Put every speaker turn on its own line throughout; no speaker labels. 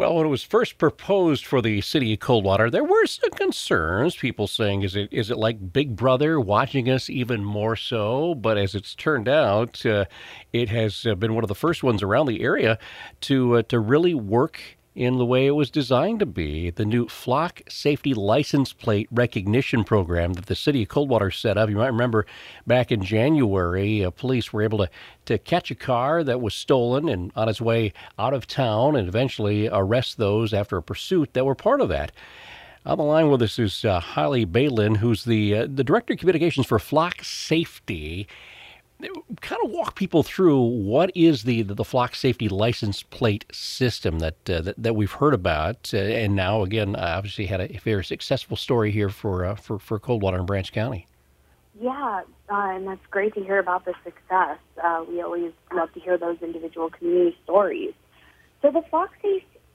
Well, when it was first proposed for the city of Coldwater, there were some concerns. People saying, "Is it is it like Big Brother watching us even more so?" But as it's turned out, uh, it has uh, been one of the first ones around the area to uh, to really work in the way it was designed to be. The new flock safety license plate recognition program that the city of Coldwater set up. You might remember back in January, uh, police were able to, to catch a car that was stolen and on its way out of town and eventually arrest those after a pursuit that were part of that. On the line with us is uh, Holly Bailin, who's the uh, the director of communications for Flock Safety kind of walk people through what is the the, flock safety license plate system that uh, that, that, we've heard about, uh, and now again, obviously had a very successful story here for uh, for for Coldwater and Branch County.
Yeah, uh, and that's great to hear about the success. Uh, we always love to hear those individual community stories. So the flock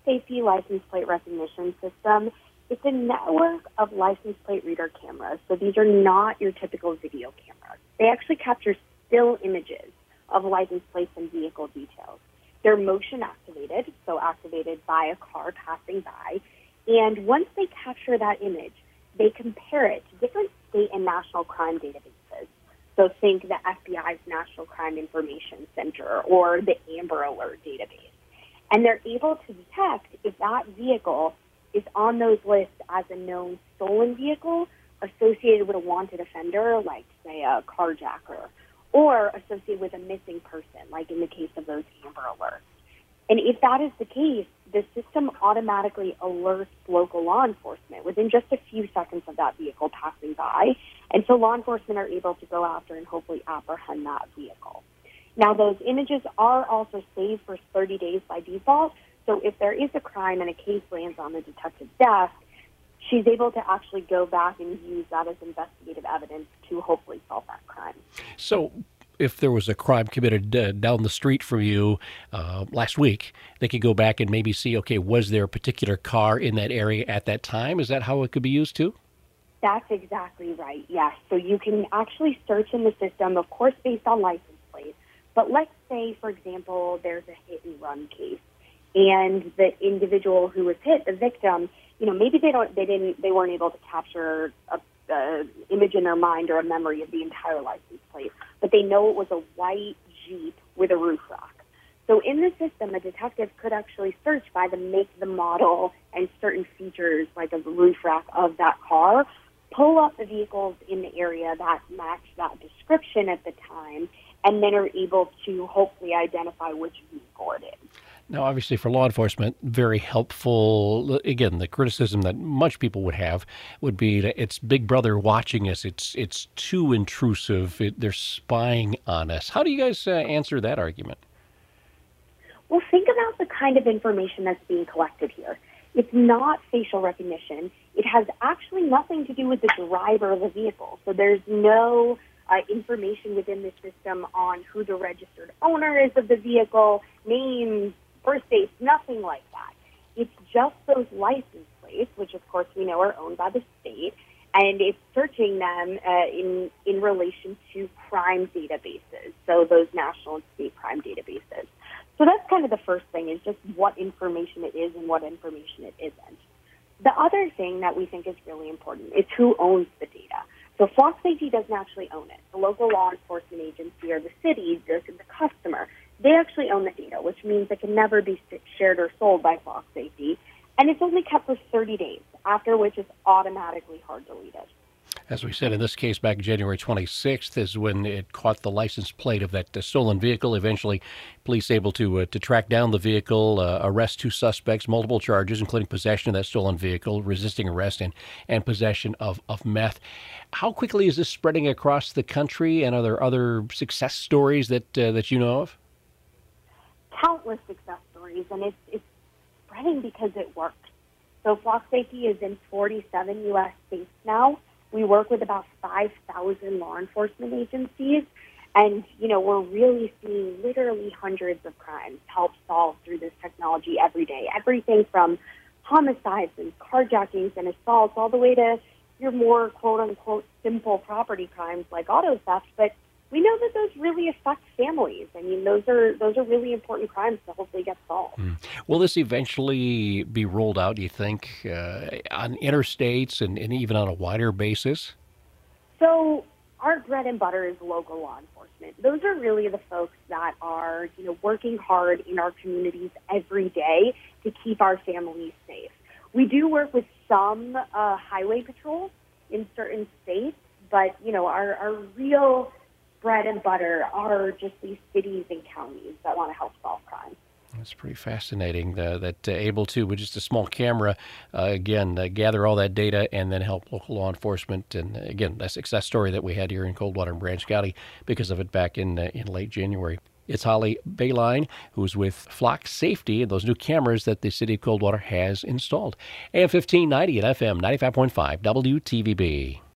safety license plate recognition system. It's a network of license plate reader cameras. So these are not your typical video cameras. They actually capture still images of license plates and vehicle details. They're motion activated, so activated by a car passing by. And once they capture that image, they compare it to different state and national crime databases. So think the FBI's National Crime Information Center or the Amber Alert database. And they're able to detect if that vehicle is on those lists as a known stolen vehicle associated with a wanted offender, like, say, a carjacker or associated with a missing person, like in the case of those Amber Alerts. And if that is the case, the system automatically alerts local law enforcement within just a few seconds of that vehicle passing by. And so law enforcement are able to go after and hopefully apprehend that vehicle. Now, those images are also saved for 30 days by default. So if there is a crime and a case lands on the detective's desk, she's able to actually go back and use that as investigative evidence to hopefully solve that crime.
So, if there was a crime committed uh, down the street from you uh, last week, they could go back and maybe see, okay, was there a particular car in that area at that time? Is that how it could be used too?
That's exactly right, yes. So you can actually search in the system, of course, based on license plate. But let's say, for example, there's a hit and run case, and the individual who was hit, the victim, you know, maybe they don't, they didn't, they weren't able to capture a, a image in their mind or a memory of the entire license plate, but they know it was a white Jeep with a roof rack. So in the system, a detective could actually search by the make, the model, and certain features like a roof rack of that car, pull up the vehicles in the area that match that description at the time, and then are able to hopefully identify which vehicle it is.
Now, obviously, for law enforcement, very helpful. Again, the criticism that much people would have would be that it's Big Brother watching us. It's it's too intrusive. It, they're spying on us. How do you guys uh, answer that argument?
Well, think about the kind of information that's being collected here. It's not facial recognition. It has actually nothing to do with the driver of the vehicle. So there's no uh, information within the system on who the registered owner is of the vehicle, names, birth dates, nothing like that. It's just those license plates, which of course we know are owned by the state, and it's searching them uh, in in relation to crime databases, so those national and state crime databases. So that's kind of the first thing is just what information it is and what information it isn't. The other thing that we think is really important is who owns the data. So Flock Safety doesn't actually own it. The local law enforcement agency or the city, the, the customer, they actually own the data, which means it can never be shared or sold by Flock Safety. And it's only kept for 30 days, after which it's automatically hard deleted.
As we said in this case, back January 26th is when it caught the license plate of that uh, stolen vehicle. Eventually, police able to uh, to track down the vehicle, uh, arrest two suspects, multiple charges, including possession of that stolen vehicle, resisting arrest, and, and possession of, of meth. How quickly is this spreading across the country, and are there other success stories that uh, that you know of?
Countless success stories, and it's, it's spreading because it works. So Flock Safety is in 47 U.S. states now. We work with about 5,000 law enforcement agencies, and you know we're really seeing literally hundreds of crimes helped solve through this technology every day. Everything from homicides and carjackings and assaults, all the way to your more quote unquote simple property crimes like auto theft, but we know that those really affect families. I mean, those are those are really important crimes to hopefully get solved. Mm.
Will this eventually be rolled out? Do you think uh, on interstates and, and even on a wider basis?
So our bread and butter is local law enforcement. Those are really the folks that are, you know, working hard in our communities every day to keep our families safe. We do work with some uh, highway patrols in certain states, but you know, our, our real bread and butter are just these cities and counties that want to help solve crime.
That's pretty fascinating that uh, able to, with just a small camera, uh, again, gather all that data and then help local law enforcement. And uh, again, a success story that we had here in Coldwater and Branch County because of it back in, uh, in late January. It's Holly Bailin, who's with Flock Safety and those new cameras that the city of Coldwater has installed. AM 1590 and FM 95.5 WTVB.